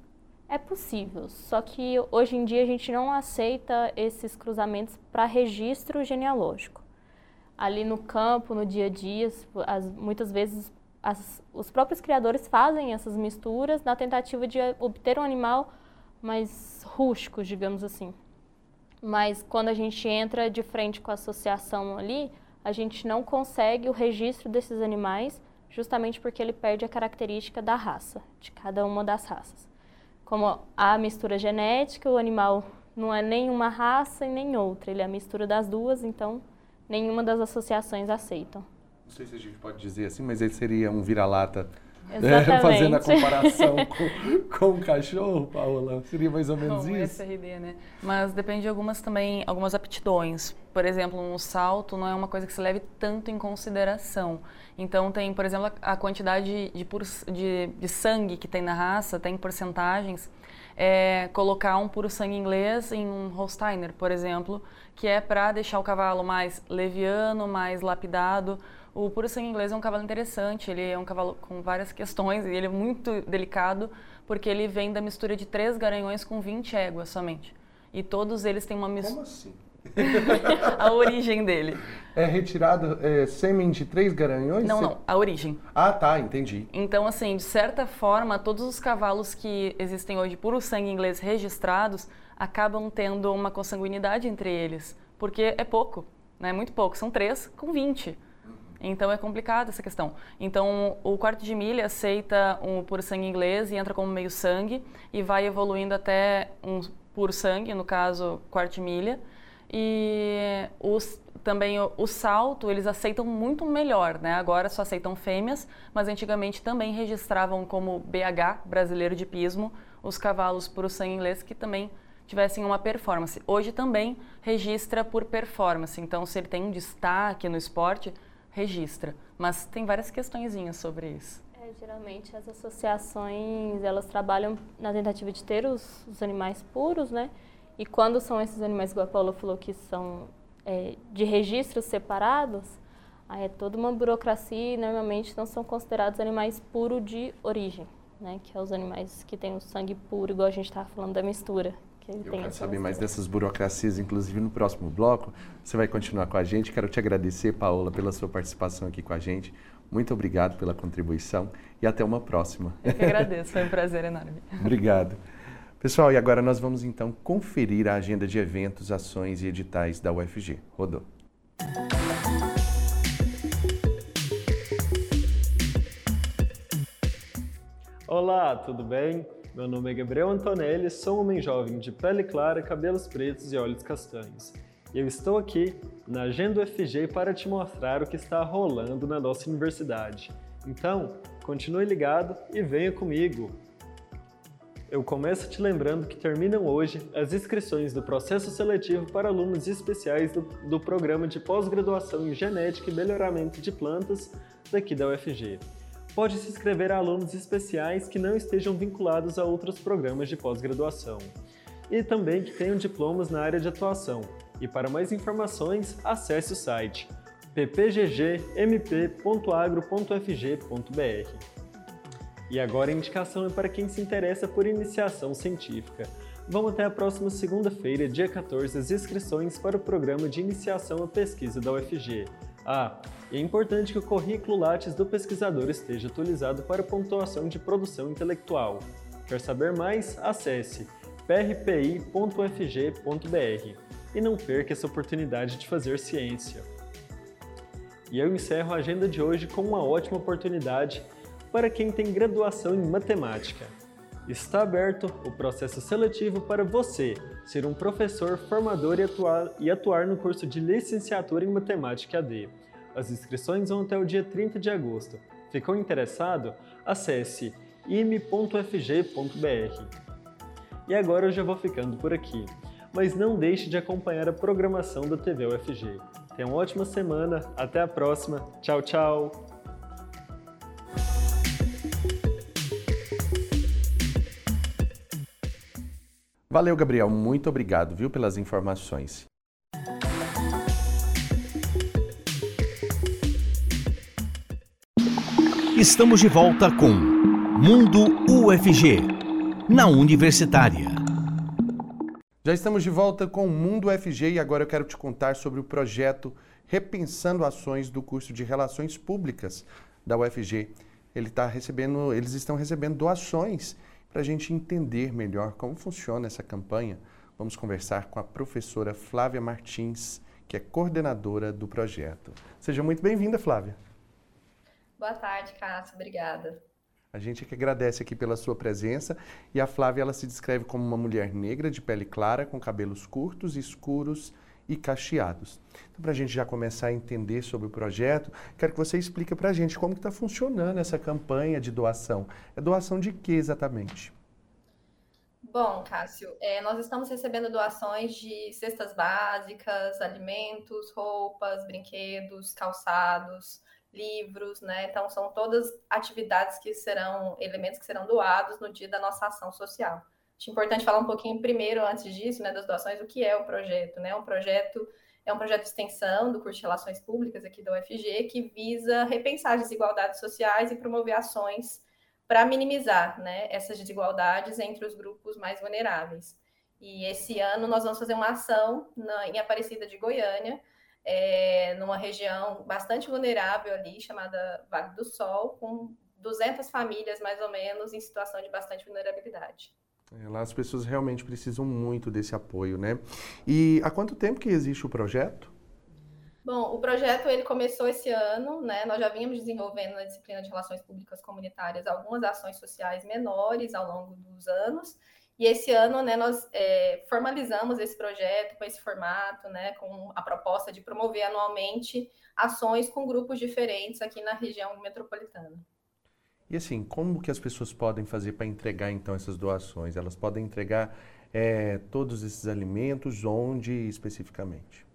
É possível, só que hoje em dia a gente não aceita esses cruzamentos para registro genealógico. Ali no campo, no dia a dia, as, muitas vezes as, os próprios criadores fazem essas misturas na tentativa de obter um animal mais rústico, digamos assim. Mas quando a gente entra de frente com a associação ali, a gente não consegue o registro desses animais, justamente porque ele perde a característica da raça, de cada uma das raças como a mistura genética, o animal não é nenhuma raça e nem outra, ele é a mistura das duas, então nenhuma das associações aceitam. Não sei se a gente pode dizer assim, mas ele seria um vira-lata é, fazendo a comparação com, com um cachorro, Paola, seria mais ou menos Bom, isso? SRD, né? Mas depende de algumas também, algumas aptidões. Por exemplo, um salto não é uma coisa que se leve tanto em consideração. Então tem, por exemplo, a quantidade de, de, de sangue que tem na raça, tem porcentagens. É, colocar um puro sangue inglês em um Holsteiner, por exemplo, que é para deixar o cavalo mais leviano, mais lapidado, o puro sangue inglês é um cavalo interessante, ele é um cavalo com várias questões e ele é muito delicado porque ele vem da mistura de três garanhões com 20 éguas somente. E todos eles têm uma mistura. Como assim? a origem dele. É retirado é, sêmen de três garanhões? Não, não, a origem. Ah, tá, entendi. Então, assim, de certa forma, todos os cavalos que existem hoje puro sangue inglês registrados acabam tendo uma consanguinidade entre eles, porque é pouco, né? Muito pouco. São três com 20. Então é complicada essa questão. Então o quarto de milha aceita um puro sangue inglês e entra como meio sangue e vai evoluindo até um puro sangue, no caso quarto de milha. E os, também o, o, salto eles aceitam muito melhor, né? Agora só aceitam fêmeas, mas antigamente também registravam como BH, brasileiro de pismo, os cavalos puro sangue inglês que também tivessem uma performance. Hoje também registra por performance, então se ele tem um destaque no esporte, registra. Mas tem várias questõezinhas sobre isso. É, geralmente as associações elas trabalham na tentativa de ter os, os, animais puros, né? E quando são esses animais, igual a Paula falou, que são é, de registros separados, aí é toda uma burocracia e normalmente não são considerados animais puros de origem, né? Que é os animais que têm o sangue puro, igual a gente estava falando da mistura, eu quero saber mais dessas burocracias, inclusive no próximo bloco. Você vai continuar com a gente. Quero te agradecer, Paola, pela sua participação aqui com a gente. Muito obrigado pela contribuição e até uma próxima. Eu que agradeço, foi um prazer enorme. obrigado. Pessoal, e agora nós vamos então conferir a agenda de eventos, ações e editais da UFG. Rodou. Olá, tudo bem? Meu nome é Gabriel Antonelli, sou um homem jovem de pele clara, cabelos pretos e olhos castanhos. E eu estou aqui na Agenda UFG para te mostrar o que está rolando na nossa universidade. Então, continue ligado e venha comigo! Eu começo te lembrando que terminam hoje as inscrições do processo seletivo para alunos especiais do, do programa de pós-graduação em Genética e Melhoramento de Plantas daqui da UFG pode se inscrever a alunos especiais que não estejam vinculados a outros programas de pós-graduação e também que tenham diplomas na área de atuação. E para mais informações, acesse o site ppggmp.agro.fg.br. E agora a indicação é para quem se interessa por iniciação científica. Vão até a próxima segunda-feira, dia 14, as inscrições para o programa de iniciação à pesquisa da UFG. Ah, e é importante que o currículo Lattes do pesquisador esteja atualizado para pontuação de produção intelectual. Quer saber mais? Acesse prpi.fg.br e não perca essa oportunidade de fazer ciência. E eu encerro a agenda de hoje com uma ótima oportunidade para quem tem graduação em matemática. Está aberto o processo seletivo para você ser um professor formador e atuar, e atuar no curso de licenciatura em Matemática AD. As inscrições vão até o dia 30 de agosto. Ficou interessado? Acesse ime.fg.br. E agora eu já vou ficando por aqui. Mas não deixe de acompanhar a programação da TV UFG. Tenha uma ótima semana, até a próxima. Tchau, tchau! Valeu, Gabriel. Muito obrigado, viu, pelas informações. Estamos de volta com Mundo UFG, na Universitária. Já estamos de volta com o Mundo UFG e agora eu quero te contar sobre o projeto Repensando Ações do curso de Relações Públicas da UFG. Ele tá recebendo, eles estão recebendo doações para a gente entender melhor como funciona essa campanha, vamos conversar com a professora Flávia Martins, que é coordenadora do projeto. Seja muito bem-vinda, Flávia. Boa tarde, Cássio. Obrigada. A gente é que agradece aqui pela sua presença. E a Flávia, ela se descreve como uma mulher negra, de pele clara, com cabelos curtos, escuros e cacheados. Então, para a gente já começar a entender sobre o projeto, quero que você explique para a gente como está funcionando essa campanha de doação. É doação de que exatamente? Bom, Cássio, é, nós estamos recebendo doações de cestas básicas, alimentos, roupas, brinquedos, calçados, livros, né? Então, são todas atividades que serão, elementos que serão doados no dia da nossa ação social. Acho importante falar um pouquinho primeiro, antes disso, né, das doações, o que é o projeto, né? Um projeto é um projeto de extensão do curso de Relações Públicas aqui da UFG que visa repensar as desigualdades sociais e promover ações para minimizar né, essas desigualdades entre os grupos mais vulneráveis. E esse ano nós vamos fazer uma ação na, em Aparecida de Goiânia, é, numa região bastante vulnerável ali, chamada Vale do Sol, com 200 famílias mais ou menos em situação de bastante vulnerabilidade. É, lá as pessoas realmente precisam muito desse apoio, né? E há quanto tempo que existe o projeto? Bom, o projeto ele começou esse ano, né? Nós já vínhamos desenvolvendo na disciplina de Relações Públicas Comunitárias algumas ações sociais menores ao longo dos anos. E esse ano, né, nós é, formalizamos esse projeto com esse formato, né, com a proposta de promover anualmente ações com grupos diferentes aqui na região metropolitana. E assim, como que as pessoas podem fazer para entregar então essas doações? Elas podem entregar é, todos esses alimentos onde especificamente?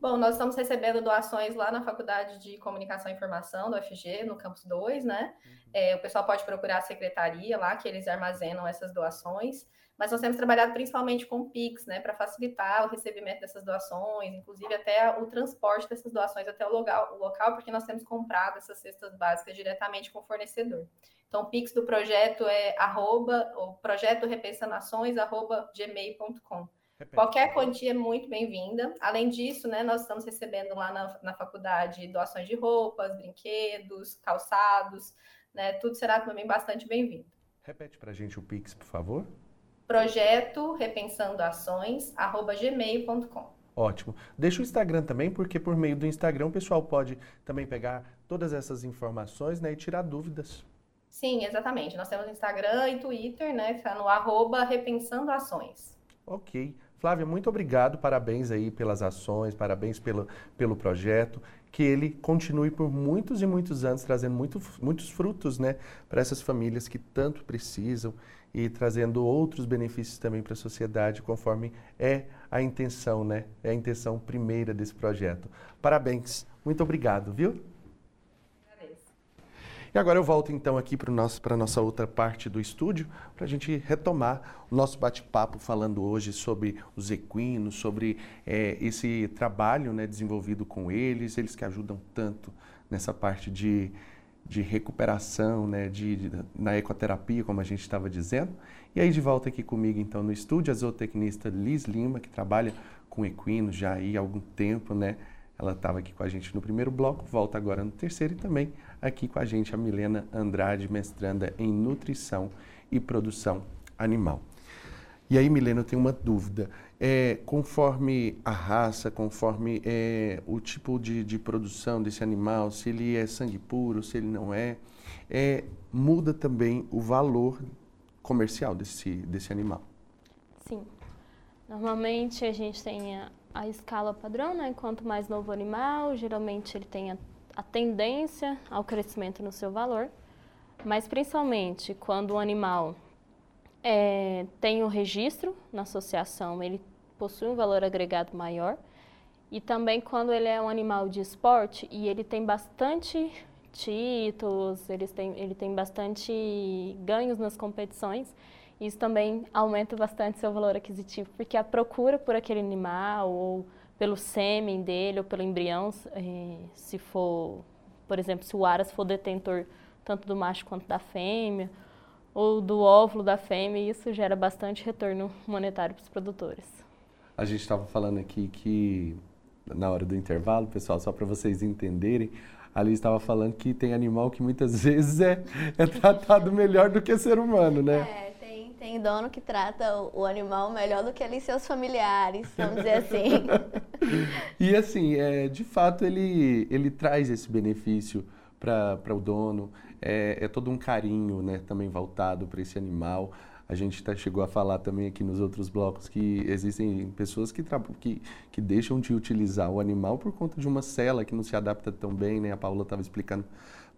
Bom, nós estamos recebendo doações lá na Faculdade de Comunicação e Informação do UFG, no campus 2, né? Uhum. É, o pessoal pode procurar a secretaria lá, que eles armazenam essas doações mas nós temos trabalhado principalmente com o Pix, né, para facilitar o recebimento dessas doações, inclusive até o transporte dessas doações até o local, o local porque nós temos comprado essas cestas básicas diretamente com o fornecedor. Então, o Pix do projeto é arroba, o projeto repensanações, arroba gmail.com. Qualquer quantia é muito bem-vinda. Além disso, né, nós estamos recebendo lá na, na faculdade doações de roupas, brinquedos, calçados, né, tudo será também bastante bem-vindo. Repete para a gente o Pix, por favor projeto repensando ações gmail.com. Ótimo. Deixa o Instagram também, porque por meio do Instagram o pessoal pode também pegar todas essas informações né, e tirar dúvidas. Sim, exatamente. Nós temos Instagram e Twitter, né? Está no arroba Repensando Ações. Ok. Flávia, muito obrigado, parabéns aí pelas ações, parabéns pelo, pelo projeto, que ele continue por muitos e muitos anos trazendo muito, muitos frutos né, para essas famílias que tanto precisam e trazendo outros benefícios também para a sociedade, conforme é a intenção, né? É a intenção primeira desse projeto. Parabéns, muito obrigado, viu? E agora eu volto então aqui para a nossa outra parte do estúdio, para a gente retomar o nosso bate-papo falando hoje sobre os equinos, sobre é, esse trabalho né, desenvolvido com eles, eles que ajudam tanto nessa parte de de recuperação, né, de, de, na ecoterapia, como a gente estava dizendo. E aí de volta aqui comigo então no estúdio a zootecnista Liz Lima, que trabalha com equinos já há algum tempo, né? Ela estava aqui com a gente no primeiro bloco, volta agora no terceiro e também aqui com a gente a Milena Andrade, mestranda em nutrição e produção animal. E aí, Milena, eu tenho uma dúvida. É, conforme a raça, conforme é, o tipo de, de, produção desse animal, se ele é sangue puro, se ele não é, é, muda também o valor comercial desse, desse animal? Sim. Normalmente a gente tem a, a escala padrão, né? Quanto mais novo o animal, geralmente ele tem a, tendência ao crescimento no seu valor. Mas principalmente quando o animal é, tem o um registro na associação, ele possui um valor agregado maior. E também quando ele é um animal de esporte e ele tem bastante títulos, ele tem, ele tem bastante ganhos nas competições, isso também aumenta bastante seu valor aquisitivo, porque a procura por aquele animal, ou pelo sêmen dele, ou pelo embrião, eh, se for, por exemplo, se o aras for detentor tanto do macho quanto da fêmea, ou do óvulo da fêmea, isso gera bastante retorno monetário para os produtores. A gente estava falando aqui que, na hora do intervalo, pessoal, só para vocês entenderem, ali estava falando que tem animal que muitas vezes é, é tratado melhor do que ser humano, né? É, tem, dono que trata o, o animal melhor do que ali seus familiares, vamos dizer assim. e assim, é, de fato, ele, ele traz esse benefício para o dono, é, é, todo um carinho né, também voltado para esse animal. A gente tá, chegou a falar também aqui nos outros blocos que existem pessoas que, que, que deixam de utilizar o animal por conta de uma cela que não se adapta tão bem, né? A Paula estava explicando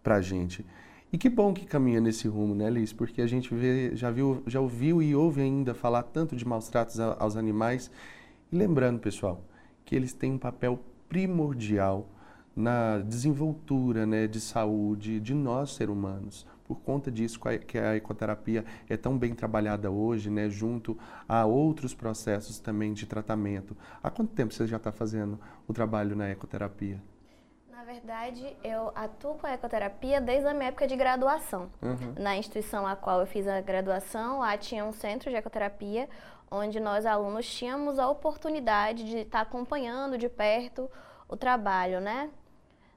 para a gente. E que bom que caminha nesse rumo, né, Liz? Porque a gente vê, já, viu, já ouviu e ouve ainda falar tanto de maus tratos aos animais. E lembrando, pessoal, que eles têm um papel primordial na desenvoltura né, de saúde de nós, seres humanos por conta disso que a ecoterapia é tão bem trabalhada hoje, né, junto a outros processos também de tratamento. Há quanto tempo você já está fazendo o trabalho na ecoterapia? Na verdade, eu atuo com a ecoterapia desde a minha época de graduação. Uhum. Na instituição a qual eu fiz a graduação, lá tinha um centro de ecoterapia, onde nós alunos tínhamos a oportunidade de estar acompanhando de perto o trabalho, né?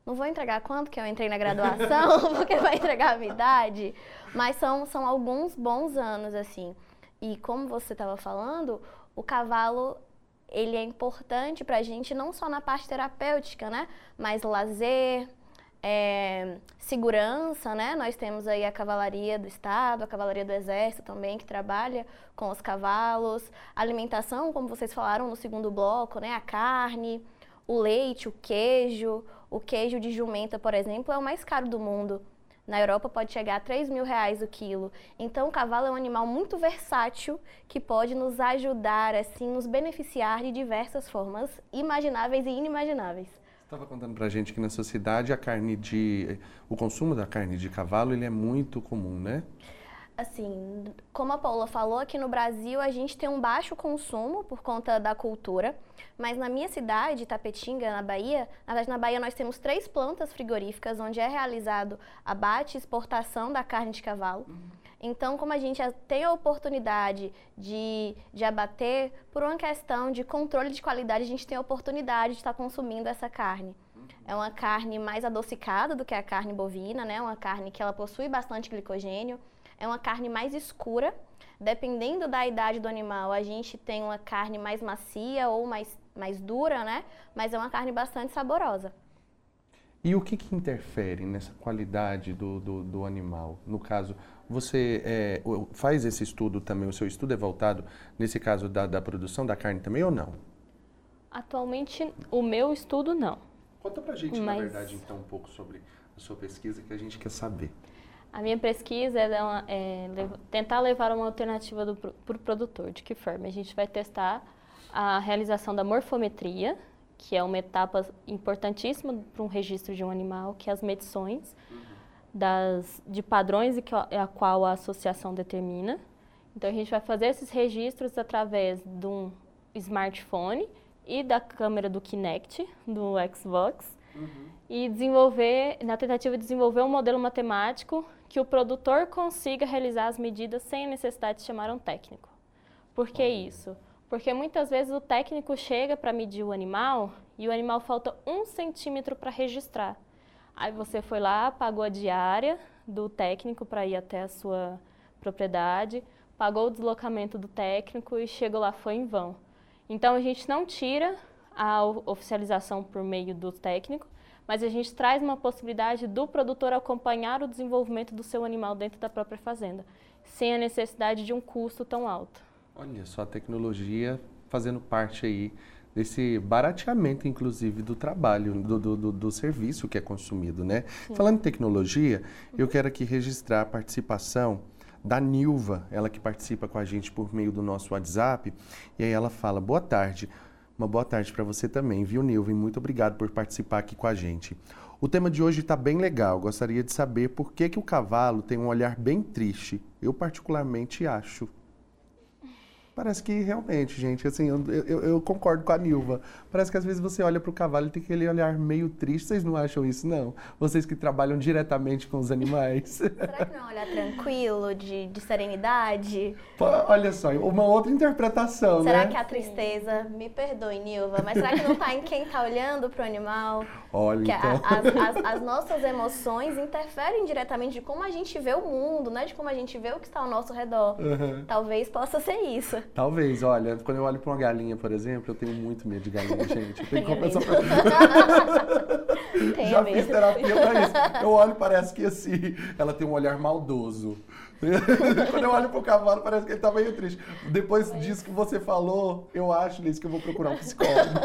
Não vou entregar quanto que eu entrei na graduação, porque vai entregar a minha idade, mas são, são alguns bons anos, assim. E como você estava falando, o cavalo ele é importante para a gente não só na parte terapêutica, né? Mas lazer, é, segurança, né? Nós temos aí a cavalaria do Estado, a cavalaria do Exército também, que trabalha com os cavalos. Alimentação, como vocês falaram no segundo bloco, né? A carne, o leite, o queijo, o queijo de jumenta, por exemplo, é o mais caro do mundo. Na Europa pode chegar a 3 mil reais o quilo. Então, o cavalo é um animal muito versátil que pode nos ajudar, assim, nos beneficiar de diversas formas imagináveis e inimagináveis. Você estava contando para a gente que na sociedade a carne de, o consumo da carne de cavalo ele é muito comum, né? Assim, como a Paula falou, aqui no Brasil a gente tem um baixo consumo por conta da cultura, mas na minha cidade, Tapetinga, na Bahia, na verdade na Bahia nós temos três plantas frigoríficas onde é realizado abate e exportação da carne de cavalo. Uhum. Então, como a gente tem a oportunidade de, de abater, por uma questão de controle de qualidade, a gente tem a oportunidade de estar consumindo essa carne. Uhum. É uma carne mais adocicada do que a carne bovina, né? Uma carne que ela possui bastante glicogênio é uma carne mais escura. Dependendo da idade do animal, a gente tem uma carne mais macia ou mais, mais dura, né? Mas é uma carne bastante saborosa. E o que, que interfere nessa qualidade do, do, do animal? No caso, você é, faz esse estudo também, o seu estudo é voltado, nesse caso, da, da produção da carne também ou não? Atualmente, o meu estudo não. Conta pra gente, Mas... na verdade, então, um pouco sobre a sua pesquisa que a gente quer saber. A minha pesquisa é, uma, é tentar levar uma alternativa para o produtor. De que forma? A gente vai testar a realização da morfometria, que é uma etapa importantíssima para um registro de um animal, que é as medições das, de padrões que, a qual a associação determina. Então, a gente vai fazer esses registros através de um smartphone e da câmera do Kinect, do Xbox, uhum. e desenvolver, na tentativa de desenvolver um modelo matemático que o produtor consiga realizar as medidas sem a necessidade de chamar um técnico. Por que isso? Porque muitas vezes o técnico chega para medir o animal e o animal falta um centímetro para registrar. Aí você foi lá, pagou a diária do técnico para ir até a sua propriedade, pagou o deslocamento do técnico e chegou lá, foi em vão. Então a gente não tira a oficialização por meio do técnico, mas a gente traz uma possibilidade do produtor acompanhar o desenvolvimento do seu animal dentro da própria fazenda. sem a necessidade de um custo tão alto. Olha só a tecnologia fazendo parte aí desse barateamento, inclusive, do trabalho, do, do, do serviço que é consumido, né? Sim. Falando em tecnologia, eu quero aqui registrar a participação da Nilva, ela que participa com a gente por meio do nosso WhatsApp, e aí ela fala: "Boa tarde. Uma boa tarde para você também, viu, Nilva? E muito obrigado por participar aqui com a gente. O tema de hoje está bem legal. Gostaria de saber por que, que o cavalo tem um olhar bem triste. Eu particularmente acho. Parece que realmente, gente, assim, eu, eu, eu, concordo com a Nilva. Parece que às vezes você olha para o cavalo e tem aquele olhar meio triste. Vocês não acham isso, não? Vocês que trabalham diretamente com os animais. Será que não é um olhar tranquilo, de, de serenidade? Pô, olha só, uma outra interpretação, será né? Será que a tristeza, me perdoe, Nilva, mas será que não está em quem está olhando para o animal? Olha, que então. a, as, as, as, nossas emoções interferem diretamente de como a gente vê o mundo, né? De como a gente vê o que está ao nosso redor. Uhum. Talvez possa ser isso. Talvez, olha, quando eu olho para uma galinha, por exemplo, eu tenho muito medo de galinha, gente. Eu tenho que compensar pra... Já mesmo. fiz terapia para isso. Eu olho parece que assim, ela tem um olhar maldoso. Quando eu olho pro cavalo, parece que ele tá meio triste. Depois disso que você falou, eu acho, Liz, que eu vou procurar um psicólogo.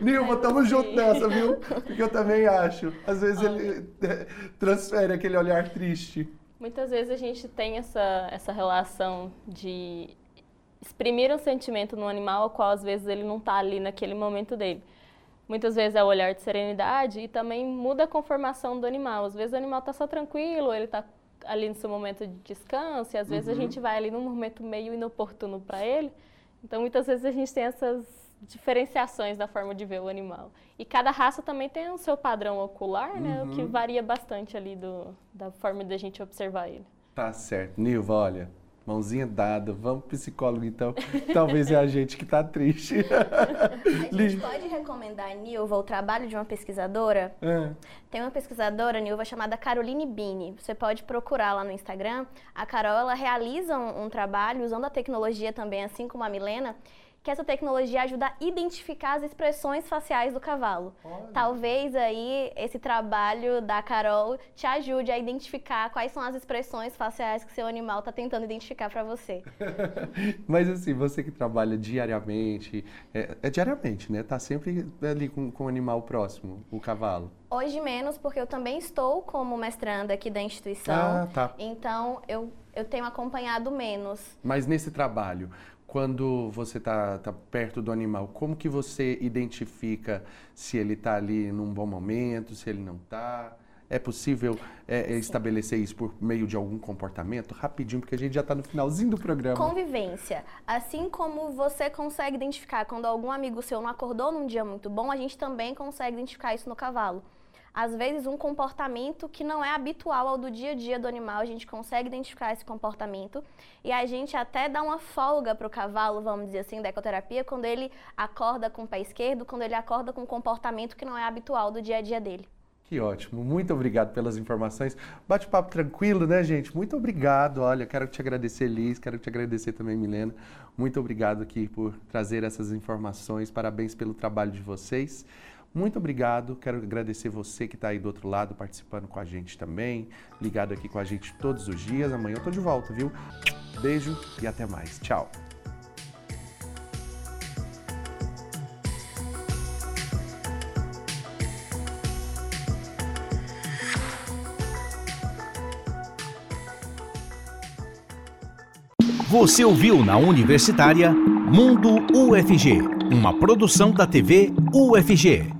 Nilma, tamo junto nessa, viu? Porque eu também acho. Às vezes ele eh, transfere aquele olhar triste. Muitas vezes a gente tem essa, essa relação de exprimir um sentimento no animal ao qual às vezes ele não está ali naquele momento dele. Muitas vezes é o olhar de serenidade e também muda a conformação do animal. Às vezes o animal está só tranquilo, ele está ali no seu momento de descanso, e às vezes uhum. a gente vai ali num momento meio inoportuno para ele. Então muitas vezes a gente tem essas diferenciações da forma de ver o animal. E cada raça também tem o seu padrão ocular, uhum. né, o que uhum. varia bastante ali do, da forma de a gente observar ele. Tá certo. Nilva, olha, Mãozinha dada, vamos psicólogo então. Talvez é a gente que tá triste. a gente pode recomendar, Nilva, o trabalho de uma pesquisadora? É. Tem uma pesquisadora, Nilva, chamada Caroline Bini. Você pode procurar lá no Instagram. A Carol, ela realiza um, um trabalho usando a tecnologia também, assim como a Milena, que essa tecnologia ajuda a identificar as expressões faciais do cavalo. Olha. Talvez aí esse trabalho da Carol te ajude a identificar quais são as expressões faciais que seu animal está tentando identificar para você. Mas assim, você que trabalha diariamente, é, é, diariamente, né? Tá sempre ali com, com o animal próximo, o cavalo. Hoje menos, porque eu também estou como mestranda aqui da instituição. Ah, tá. Então eu, eu tenho acompanhado menos. Mas nesse trabalho, quando você está tá perto do animal, como que você identifica se ele está ali num bom momento, se ele não está? É possível é, é estabelecer isso por meio de algum comportamento? Rapidinho, porque a gente já está no finalzinho do programa. Convivência. Assim como você consegue identificar quando algum amigo seu não acordou num dia muito bom, a gente também consegue identificar isso no cavalo às vezes um comportamento que não é habitual ao do dia a dia do animal, a gente consegue identificar esse comportamento e a gente até dá uma folga para o cavalo, vamos dizer assim, da ecoterapia, quando ele acorda com o pé esquerdo, quando ele acorda com um comportamento que não é habitual do dia a dia dele. Que ótimo, muito obrigado pelas informações. Bate-papo tranquilo, né, gente? Muito obrigado. Olha, quero te agradecer, Liz, quero te agradecer também, Milena. Muito obrigado aqui por trazer essas informações. Parabéns pelo trabalho de vocês. Muito obrigado. Quero agradecer você que está aí do outro lado participando com a gente também, ligado aqui com a gente todos os dias. Amanhã eu tô de volta, viu? Beijo e até mais. Tchau. Você ouviu na Universitária Mundo UFG, uma produção da TV UFG.